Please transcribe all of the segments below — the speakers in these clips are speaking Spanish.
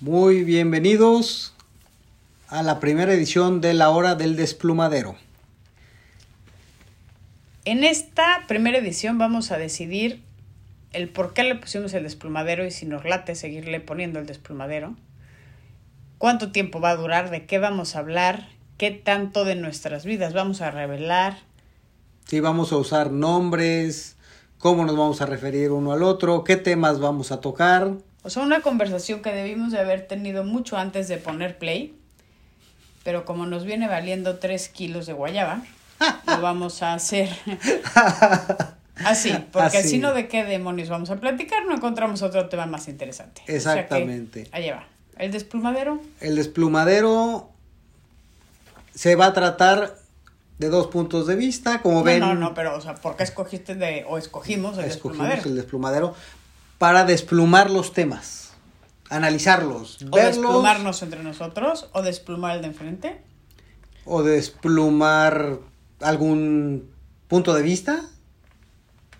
Muy bienvenidos a la primera edición de la hora del desplumadero. En esta primera edición vamos a decidir el por qué le pusimos el desplumadero y si nos late seguirle poniendo el desplumadero, cuánto tiempo va a durar, de qué vamos a hablar, qué tanto de nuestras vidas vamos a revelar. Si vamos a usar nombres, cómo nos vamos a referir uno al otro, qué temas vamos a tocar. O sea, una conversación que debimos de haber tenido mucho antes de poner play, pero como nos viene valiendo 3 kilos de guayaba, lo vamos a hacer así, porque Así. si no, ¿de qué demonios vamos a platicar? No encontramos otro tema más interesante. O sea Exactamente. allá va. El desplumadero, El desplumadero se va a tratar de dos puntos de vista, como no, ven. no, no, pero, o sea, ¿por qué escogiste de, o escogimos el escogimos desplumadero? el desplumadero para desplumar los temas, analizarlos, O verlos desplumarnos entre nosotros, o desplumar el de enfrente. o desplumar algún punto de vista.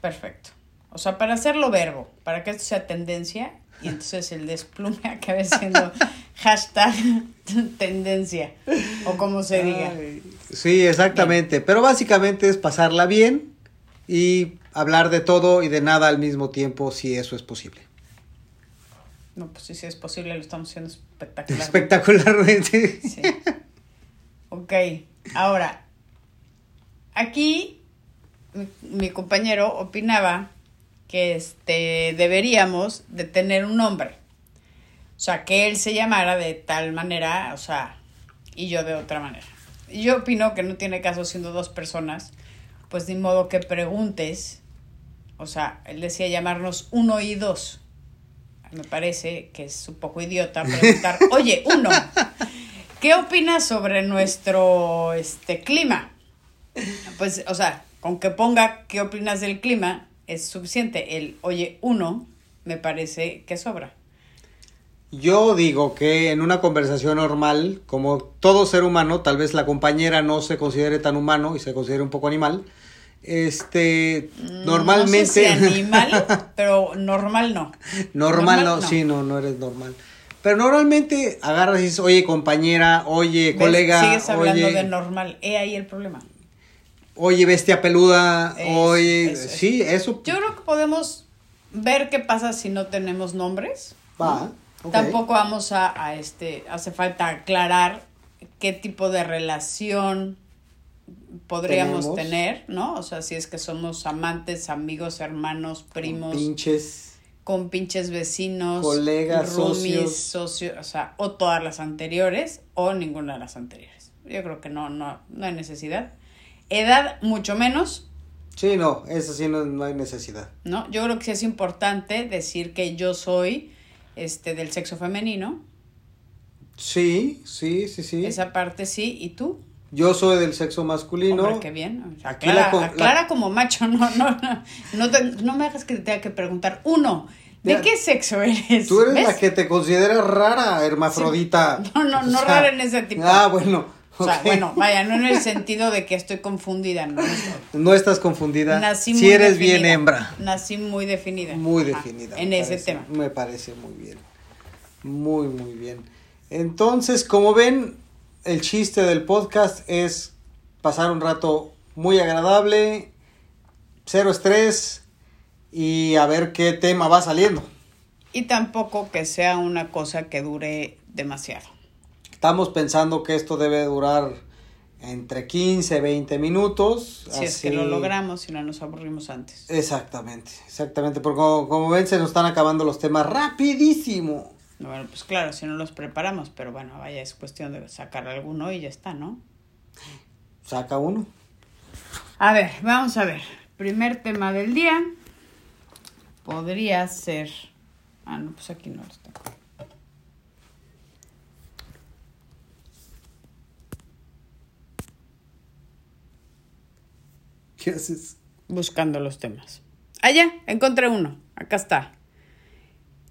Perfecto. O sea, para hacerlo verbo, para que esto sea tendencia, y entonces el desplume acabe siendo hashtag tendencia, o como se diga. Sí, exactamente. Pero básicamente es pasarla bien y hablar de todo y de nada al mismo tiempo, si eso es posible. No, pues sí, sí es posible, lo estamos haciendo espectacular. Espectacularmente. Sí. Ok, ahora, aquí mi, mi compañero opinaba que este, deberíamos de tener un nombre. O sea, que él se llamara de tal manera, o sea, y yo de otra manera. Yo opino que no tiene caso siendo dos personas, pues ni modo que preguntes. O sea, él decía llamarnos uno y dos. Me parece que es un poco idiota preguntar, oye, uno, ¿qué opinas sobre nuestro este clima? Pues, o sea, con que ponga qué opinas del clima es suficiente. El oye, uno, me parece que sobra. Yo digo que en una conversación normal, como todo ser humano, tal vez la compañera no se considere tan humano y se considere un poco animal. Este, normalmente. No sé si animal, pero normal no. normal, no, sí, no, no eres normal. Pero normalmente agarras y dices, oye, compañera, oye, colega, Sigues hablando oye, de normal. He ahí el problema. oye, bestia peluda, Es- oye, sí, eso Yo creo que podemos ver qué pasa si no tenemos nombres. va. Tampoco vamos a, a este, hace falta aclarar qué tipo de relación podríamos Tenemos. tener, ¿no? O sea, si es que somos amantes, amigos, hermanos, primos, Pinches. con pinches vecinos, Colegas, roomies, socios. socios, o sea, o todas las anteriores o ninguna de las anteriores. Yo creo que no, no, no hay necesidad. Edad, mucho menos, Sí, no, eso sí no, no hay necesidad. ¿no? Yo creo que sí es importante decir que yo soy este del sexo femenino, Sí, sí, sí, sí. esa parte sí, ¿y tú? Yo soy del sexo masculino. Hombre, qué bien. O sea, Aquí aclara, la co- la- aclara como macho, no, no, no, no, te- no me hagas que te tenga que preguntar. Uno, ¿de Mira, qué sexo eres? Tú eres ¿Ves? la que te consideras rara, hermafrodita. No, no, no O sea, rara en ese tipo. Ah, bueno. O sea, bueno, vaya, no en el sentido de que estoy confundida, no. No estás confundida. Nací si muy eres bien hembra. Nací muy definida. Muy definida. en ese parece- tema. Me parece muy bien. Muy, muy bien. Entonces, como ven, el chiste del podcast es pasar un rato muy agradable, cero estrés y a ver qué tema va saliendo. Y tampoco que sea una cosa que dure demasiado. Estamos pensando que esto debe durar entre 15 20 minutos. Si es que así- lo logramos, si no nos aburrimos antes. Exactamente, exactamente, porque como, como ven se nos están acabando los temas rapidísimo. Bueno, pues claro, si no los preparamos, pero bueno, vaya, es cuestión de sacar alguno y ya está, ¿no? Saca uno. A ver, vamos a ver. Primer tema del día podría ser. Ah, no, pues aquí no los tengo. ¿Qué haces? Buscando los temas. Ah, ya, encontré uno. Acá está.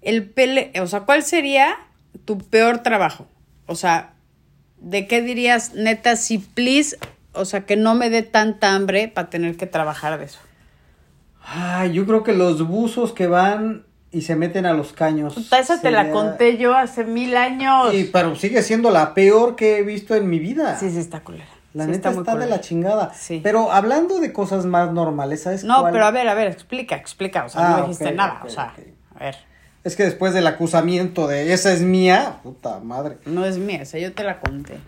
El pele, o sea, ¿cuál sería tu peor trabajo? O sea, ¿de qué dirías, neta, si please, o sea, que no me dé tanta hambre para tener que trabajar de eso? Ah, yo creo que los buzos que van y se meten a los caños. Puta, esa te la conté yo hace mil años. Y, pero sigue siendo la peor que he visto en mi vida. Sí, sí, está culera. La Sí, neta está, de la chingada. Sí. Pero hablando de cosas más normales, ¿sabes No, cuál? pero a ver, a ver, explica, explica. O sea, Ah, no dijiste nada. o sea, a ver, Es que después del acusamiento de esa es mía, puta madre. no es mía, o sea, yo te la conté.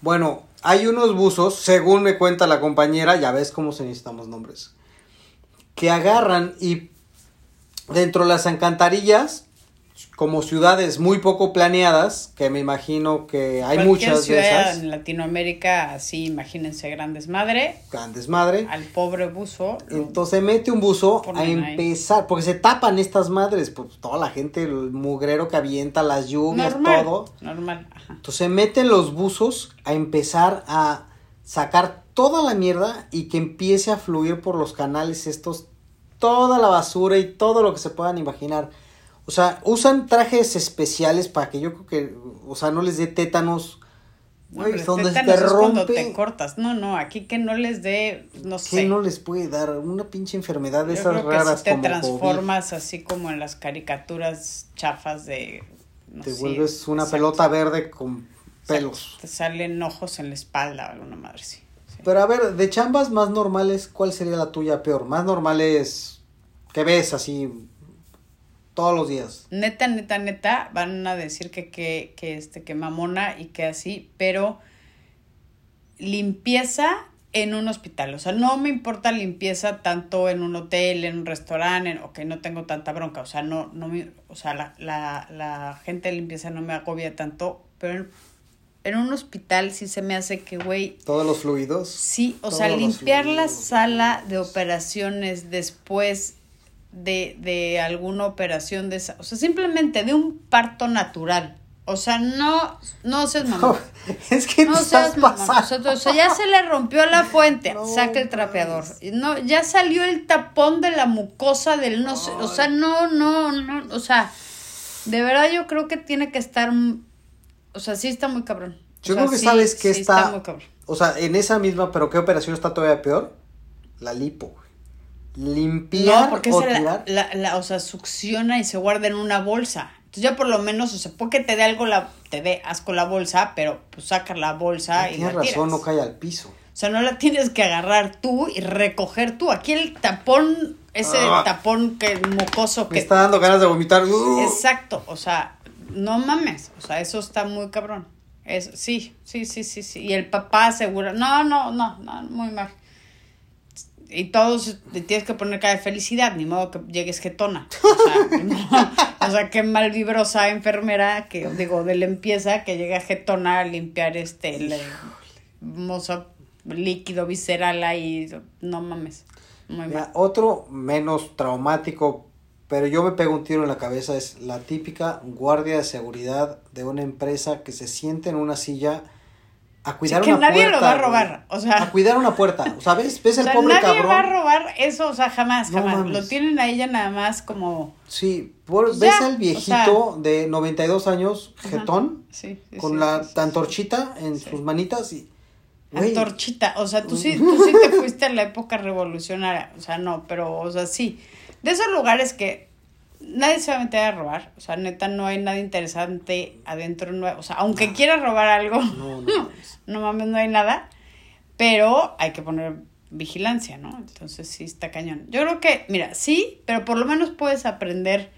Bueno, hay unos buzos, según me cuenta la compañera, ya ves cómo se necesitamos nombres, que agarran y dentro de las alcantarillas, como ciudades muy poco planeadas, que me imagino que hay Cualquier muchas de ciudad esas, en Latinoamérica, así, imagínense, grandes madre, grandes madre, al pobre buzo. entonces mete un buzo a ahí. empezar, porque se tapan estas madres, pues toda la gente, el mugrero que avienta, las lluvias, normal, todo. normal, ajá. Entonces meten los buzos a empezar a sacar toda la mierda y que empiece a fluir por los canales estos toda la basura y todo lo que se puedan imaginar. O sea, usan trajes especiales para que yo creo que, o sea, no les dé tétanos. Güey, Hombre, donde te rompe. te cortas. No, no, aquí que no les dé, no ¿Qué sé. no les puede dar? Una pinche enfermedad de Yo esas creo que raras si te como COVID. transformas así como en las caricaturas chafas de... no Te sé, vuelves una exacto, pelota verde con pelos. Te salen ojos en la espalda o alguna madre sí. sí. Pero a ver, de chambas más normales, ¿cuál sería la tuya peor? Más normales que ves así todos los días. Neta, neta, neta, van a decir que, que, que, este, que mamona y que así, pero limpieza en un hospital. O sea, no me importa limpieza tanto en un hotel, en un restaurante, en, ok, no tengo tanta bronca. O sea, no, no me, o sea, la, la, la gente de limpieza no me agobia tanto, pero en, en un hospital sí se me hace que, güey, Todos los fluidos. Sí, o sea, limpiar la sala de operaciones después de, de alguna operación de esa, o sea, simplemente de un parto natural. O sea, no, no seas mamón. es que No seas mamón. O sea, o sea, ya se le rompió la fuente, No saca el trapeador. No, ya salió el tapón de la mucosa del no sé, o sea, no, no, no, o sea, de verdad yo creo que tiene que estar, o sea, sí está muy cabrón. O Yo sea, creo que sí, sabes que sí está, muy cabrón. o sea, en esa misma, pero ¿qué operación está todavía peor? La lipo. Limpiar No, porque o esa tirar. la, la, la, o sea, succiona y se guarda en una bolsa. Entonces ya por lo menos, o sea, porque te dé algo la, te dé asco la bolsa, pero pues sacas la bolsa y Tienes la razón, tiras. no cae al piso. O sea, no la tienes que agarrar tú y recoger tú. Aquí el tapón, ese Ah. tapón que mucoso Me que está dando ganas de vomitar. Uh. Exacto, o sea, no mames, o sea, eso está muy cabrón. Es, sí, sí, sí, sí, sí. Y el papá asegura, no, no, no, no, muy mal. Y todos te tienes que poner cara de felicidad, ni modo que llegues jetona. O sea, no, o sea, qué mal vibrosa enfermera, que digo, de limpieza, que llega jetona a limpiar este el hermoso líquido visceral ahí. No mames. Muy Mira, mal. otro menos traumático, pero yo me pego un tiro en la cabeza, es la típica guardia de seguridad de una empresa que se siente en una silla a cuidar que una nadie puerta. lo va a robar, o sea. A cuidar una puerta. O sea, ¿ves? ¿Ves O el sea, pobre nadie cabrón? va a robar eso, o sea, jamás, No jamás. mames. Lo tienen a ella nada más como... Sí, por- Pues ves ya, al o viejito de 92 años, jetón, Sí, sí, con sí, la antorchita en sus manitas y... güey, Antorchita, o sea, tú sí, tú sí te fuiste a la época revolucionaria, o sea, no, pero, o sea, sí. De esos lugares que nadie se va a meter a robar, o sea, neta, no hay nada interesante adentro, no, o sea, aunque quieras robar algo, No, no mames. no mames, no hay nada, pero hay que poner vigilancia, ¿no? Entonces sí está cañón. Yo creo que, mira, sí, pero por lo menos puedes aprender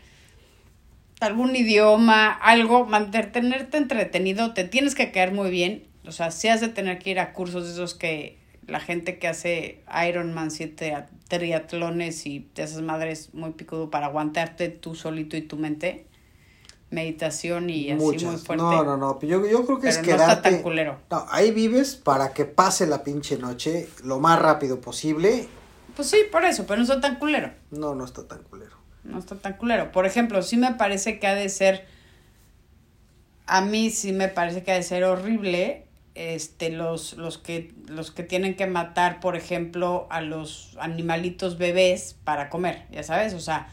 algún idioma, algo, mantenerte entretenido, te tienes que caer muy bien, o sea, sí has de tener que ir a cursos de esos que la gente que hace Ironman, siete triatlones y de esas madres muy picudo para aguantarte tú solito y tu mente, meditación y así Muchas. muy fuerte. No, no, no. Yo, yo creo que Pero es no quedarte. está tan culero. No, ahí vives para que pase la pinche noche lo más rápido posible. Pues sí, por eso, pero no está tan culero. No, no está tan culero. No está tan culero. Por ejemplo, sí me parece que ha de ser. A mí sí me parece que ha de ser horrible. Este, los, los que, los que tienen que matar, por ejemplo, a los animalitos bebés para comer, ya sabes, o sea,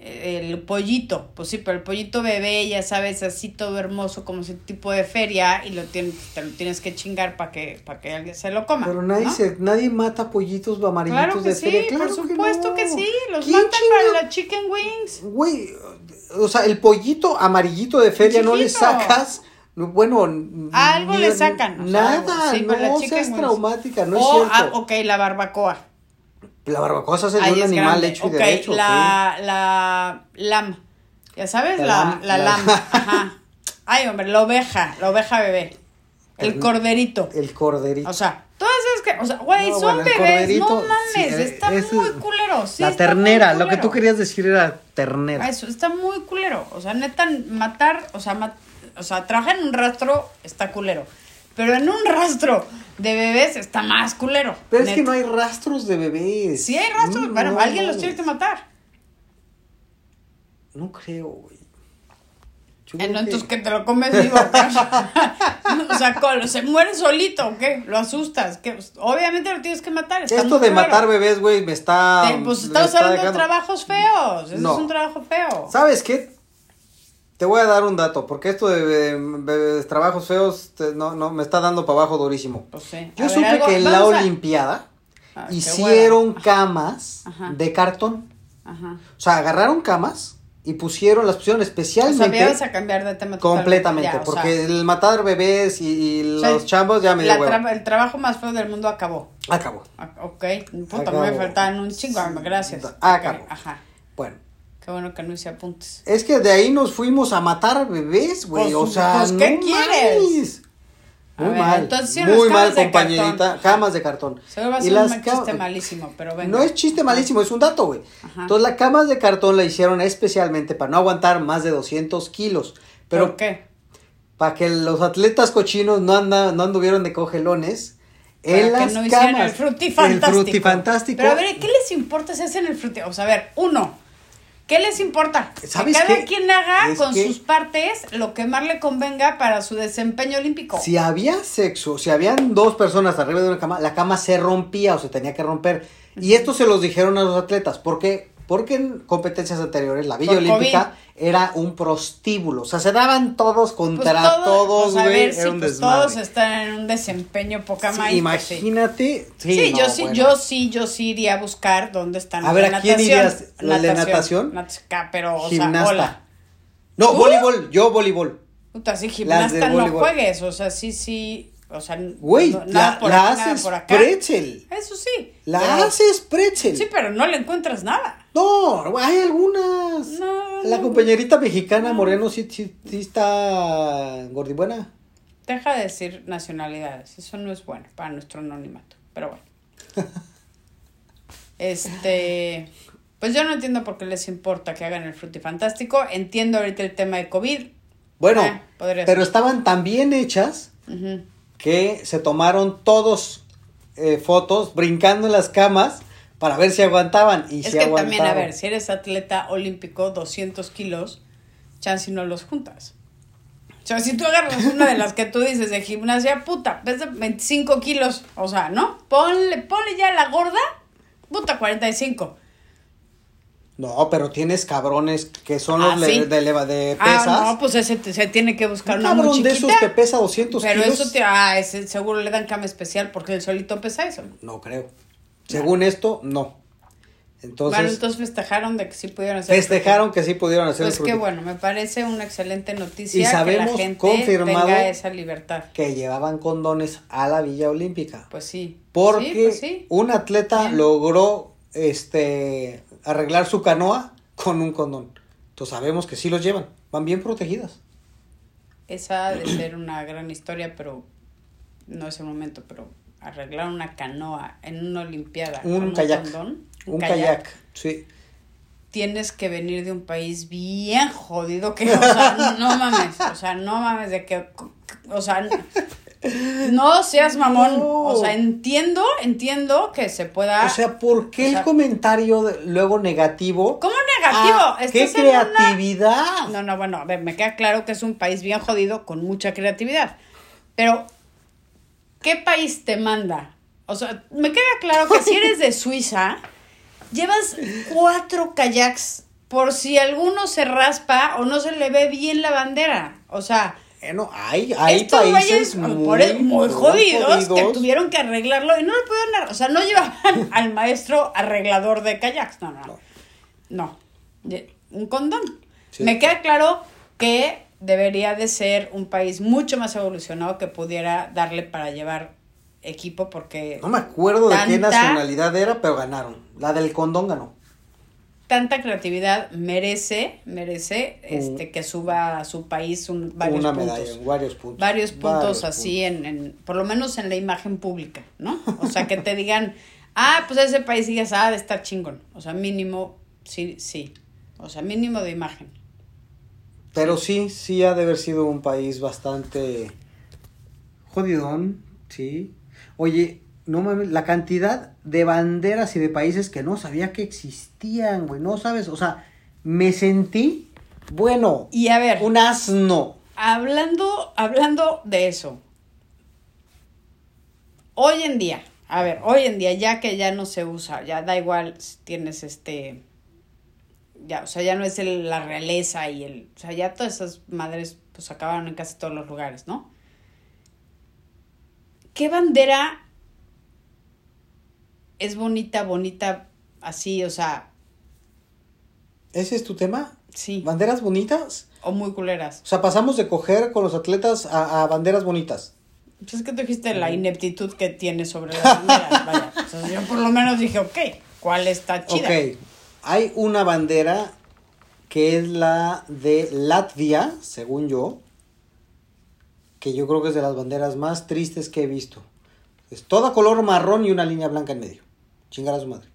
el pollito, pues sí, pero el pollito bebé, ya sabes, así todo hermoso, como ese tipo de feria, y lo tienes, te lo tienes que chingar para que, para que alguien se lo coma. Pero nadie, ¿no? se, nadie mata pollitos amarillitos Claro que de sí, feria. Claro por supuesto que, no. sí, los ¿Quién matan para chinga- la chicken wings. Güey, o sea, el pollito amarillito de feria no le sacas. No, Bueno, Algo ni- le sacan. o sea, Nada, sí, la no seas wings. traumática, no o, es ah, cierto. ok, la barbacoa. La barbacoa se hace de un es animal grande. hecho y Ok, derecho. la, la lam. Ya sabes, La la, la, la- lam. Ajá. Ay, hombre, la oveja, la oveja bebé. El El- corderito. sí. El corderito. O sea, todas esas que, o sea, güey, No, son bueno, bebés, no mames, sí, eh, está ese- muy culero. sí, la ternera, lo que tú querías decir era ternera. Ah, Eso, está muy culero. O sea, neta, matar, o sea, ma- o sea, trabajar en un rastro está culero. Pero en un rastro de bebés está más culero. Pero es que no hay rastros de bebés. Sí hay rastros, No, bueno, no, alguien no. los tiene que matar. No creo, güey. Entonces que- que te lo comes vivo. o sea, se muere solito, ¿o qué? Lo asustas. ¿qué? Obviamente lo tienes que matar. está Esto de matar bebés, güey, me está. Te- pues estamos está hablando de trabajos feos. Eso No. es un trabajo feo. ¿Sabes qué? Te voy a dar un dato, porque esto de, de- de trabajos feos te- no, no, me está dando para abajo durísimo. Pues sí. Yo A ver, supe algo- que en la a- Olimpiada Ah, hicieron camas Ajá. de cartón. Ajá. O sea, agarraron camas y pusieron, las pusieron O sea, especialmente me ibas a cambiar de tema completamente, ya, o sea, porque el matar bebés y, y o sea, los chambos ya me dio tra- El trabajo más feo del mundo acabó. Acabó. Ah, Ok, puta, Acabó. me faltaban un chingo, gracias. Acabó. Ajá. Bueno, Qué bueno que no hice apuntes. es que de ahí nos fuimos a matar bebés, güey. Pues, o sea, pues, ¿qué no quieres? mames. Muy ver, mal. entonces hicieron Muy mal, compañerita. Camas de cartón. Seguro va a las un chiste malísimo, pero venga. No es chiste malísimo, es un dato, güey. Entonces, las camas de cartón la hicieron especialmente para no aguantar más de 200 kilos. Pero ¿Por qué? para que los atletas cochinos no, anda, no anduvieron de cogelones. En Para las no hicieran camas. el frutifantástico. El frutifantástico. Pero a ver, ¿qué les importa si hacen el fruti? O sea, a ver, uno, ¿qué les importa? ¿Sabes que cada qué? quien haga Es con que- sus partes lo que más le convenga para su desempeño olímpico. Si había sexo, si habían dos personas arriba de una cama, la cama se rompía o se tenía que romper. Y esto se los dijeron a los atletas. ¿Por qué? Porque en competencias anteriores la Villa Por Olímpica era un prostíbulo. O sea, se daban todos Pues contra todo- todos, pues a güey. ver, pues todos están en un desempeño poca Sí, más. imagínate. Sí, Sí, no, yo sí, bueno. yo sí, yo sí iría a buscar dónde están A los ver, de ¿a quién natación. irías? ¿Los de natación? Nat- ca- Pero, o Gimnasta. sea, hola. No, voleibol, yo voleibol. Puta, sí, gimnasta no voleibol. juegues, o sea, sí, sí, o sea, Güey, no- la, por la aquí, nada haces por acá. pretzel. Eso sí. La pero- haces pretzel. Sí, pero no le encuentras nada. No, hay algunas. No, La no. compañerita mexicana Moreno sí, sí, sí está gordibuena. Deja de decir nacionalidades, eso no es bueno para nuestro anonimato, pero bueno. Este, pues yo no entiendo por qué les importa que hagan el frutifantástico, entiendo ahorita el tema de COVID. Bueno, Eh, pero estaban tan bien hechas Ujú. Que se tomaron todos eh, fotos brincando en las camas para ver si aguantaban. Y Es si que también, a ver, si eres atleta olímpico, 200 kilos, chance no los juntas. O sea, si tú agarras una de las que tú dices de gimnasia, puta, pesa 25 kilos, o sea, ¿no? Ponle, ponle ya la gorda, puta, 45. No, pero tienes cabrones que son los Ah, ¿sí? de, leva- de pesas. Ah, no, pues ese te- se tiene que buscar Un una muy cabrón de esos que pesa 200 pero kilos. eso te, ah, ese seguro le dan cama especial porque el solito pesa eso. No creo. Según esto, no. Entonces, bueno, entonces festejaron de que sí pudieron hacer. festejaron que sí pudieron hacer Pues fruti- bueno, me parece una excelente noticia Y que la sabemos gente confirmado tenga esa libertad. que llevaban condones a la Villa Olímpica. Pues sí. Porque Sí, pues sí. un atleta Bien. logró este arreglar su canoa con un condón. Entonces sabemos que sí los llevan, van bien protegidas. Esa ha de ser una gran historia, pero no es el momento, pero arreglar una canoa en una olimpiada Un con kayak. un condón, Un, kayak. sí. tienes que venir de un país bien jodido que, o sea, no mames, o sea, no mames de que, o sea, no seas mamón, No. o sea, entiendo, entiendo que se pueda... O sea, ¿por qué o sea, el comentario de- luego negativo? ¿Cómo negativo? Ah, ¡Qué una- creatividad! No, no, bueno, a ver, me queda claro que es un país bien jodido con mucha creatividad. Pero, ¿qué país te manda? O sea, me queda claro que si eres de Suiza, llevas cuatro kayaks por si alguno se raspa o no se le ve bien la bandera. O sea, Bueno, hay, hay estos países muy, jodidos, que tuvieron que arreglarlo y no lo pudieron arreglar. O sea, no llevaban al maestro arreglador de kayaks. No, no, no. Un condón. Sí. Me queda claro que debería de ser un país mucho más evolucionado que pudiera darle para llevar equipo porque No me acuerdo de qué nacionalidad era, pero ganaron. La del condón ganó. Tanta creatividad merece, merece este que suba a su país un, varios Una puntos. varios puntos. varios puntos Varios así En, en, por lo menos en la imagen pública, ¿no? O sea, que te digan, ah, pues ese país digas, ah, de estar chingón. O sea, mínimo, sí, sí. O sea, mínimo de imagen. Pero sí, sí ha de haber sido un país bastante jodidón, sí. Oye, no mames, la cantidad de banderas y de países que no sabía que existían, güey, no sabes, o sea, me sentí, bueno, Y a ver, un asno. hablando, hablando de eso, hoy en día, a ver, hoy en día, ya que ya no se usa, ya da igual si tienes este, ya, o sea, ya no es el- la realeza y el, o sea, ya todas esas madres pues acabaron en casi todos los lugares, ¿no? ¿Qué bandera es bonita, bonita, así, o sea, ¿Ese es tu tema? sí, ¿Banderas bonitas? o muy culeras? O sea, pasamos de coger con los atletas a, a banderas bonitas. Pues es que tú dijiste la ineptitud que tiene sobre las banderas, vaya. O sea, yo por lo menos dije, ok, ¿cuál está chida? Ok, hay una bandera que es la de Latvia, según yo, que yo creo que es de las banderas más tristes que he visto. Es toda color marrón y una línea blanca en medio. Chingar a su madre.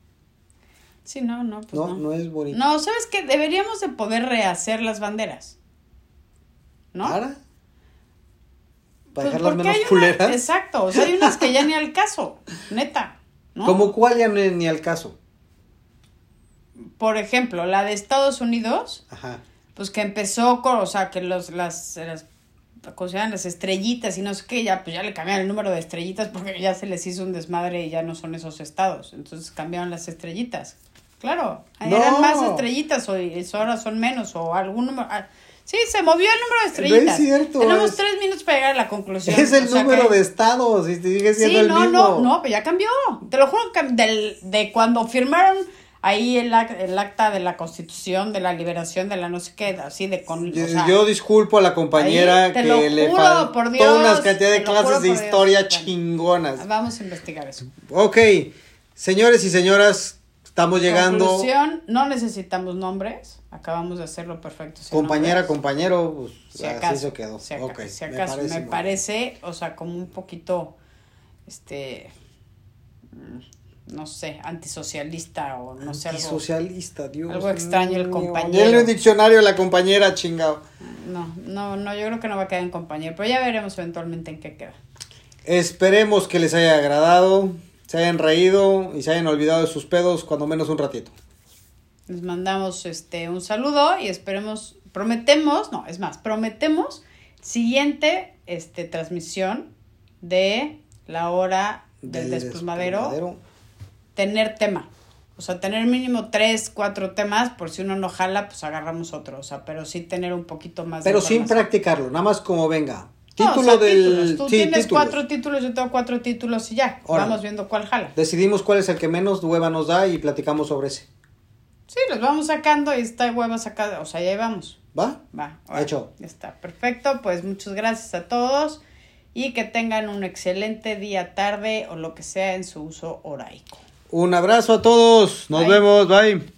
Sí, no, no, pues No, no. no, es bonito. No, ¿sabes qué? Deberíamos de poder rehacer las banderas. ¿No? ¿Para? ¿Para Pues dejarlas menos una- culeras? Exacto, o sea, hay unas que ya ni al caso, neta, ¿no? Como cuál ya es ni al caso. Por ejemplo, la de Estados Unidos, Ajá. pues que empezó con, o sea, que los, las, las, ¿cómo se llaman? Las estrellitas y no sé qué, ya, pues ya le cambiaron el número de estrellitas porque ya se les hizo un desmadre y ya no son esos estados. Entonces cambiaron las estrellitas. Claro, No. eran más estrellitas o ahora son menos o algún número. ah, Sí, se movió el número de estrellitas. cierto, Tenemos es- tres minutos para llegar a la conclusión. Es el o sea número que- de estados y sigue siendo Sí, el no, mismo. no, no, pero ya cambió. Te lo juro que del, de cuando firmaron ahí el, el acta de la constitución, de la liberación, de la no sé qué, así de con... Yo, o sea, yo disculpo a la compañera ahí, que lo le juro, faltó Dios, unas cantidad de clases juro de Dios. historia chingonas. Vamos a investigar eso. Ok, señores y señoras, estamos llegando. Conclusión, no necesitamos nombres. Acabamos de hacerlo perfecto. sin Compañera, nombres. compañero, pues Si así acaso, se quedó. Si acaso, si acaso, me, parece, o sea, como un poquito, este, mm, no sé, antisocialista o no sé, algo, Antisocialista, Dios. algo extraño el compañero. Denle un diccionario a la compañera, chingado. no, no, no, yo creo que no va a quedar en compañero, pero ya veremos eventualmente en qué queda. Esperemos que les haya agradado, se hayan reído y se hayan olvidado de sus pedos cuando menos un ratito. Les mandamos este un saludo y esperemos, prometemos, no, es más, prometemos siguiente este transmisión de la hora del, desplumadero, desplumadero. Tener tema. O sea, tener mínimo tres, cuatro temas, por si uno no jala, pues agarramos otro. O sea, pero sí tener un poquito más de Pero sin practicarlo, nada más como venga. No, Título o sea, del. títulos. Tú sí, tienes títulos. cuatro títulos, yo tengo cuatro títulos y ya. Vamos viendo cuál jala. Decidimos cuál es el que menos hueva nos da y platicamos sobre ese. Sí, los vamos sacando y está hueva sacada. O sea, ya vamos. ¿Va? Va, ahora, Hecho. ya está, perfecto. Pues muchas gracias a todos y que tengan un excelente día, tarde o lo que sea en su uso horario. Un abrazo a todos. Nos Bye. vemos. Bye.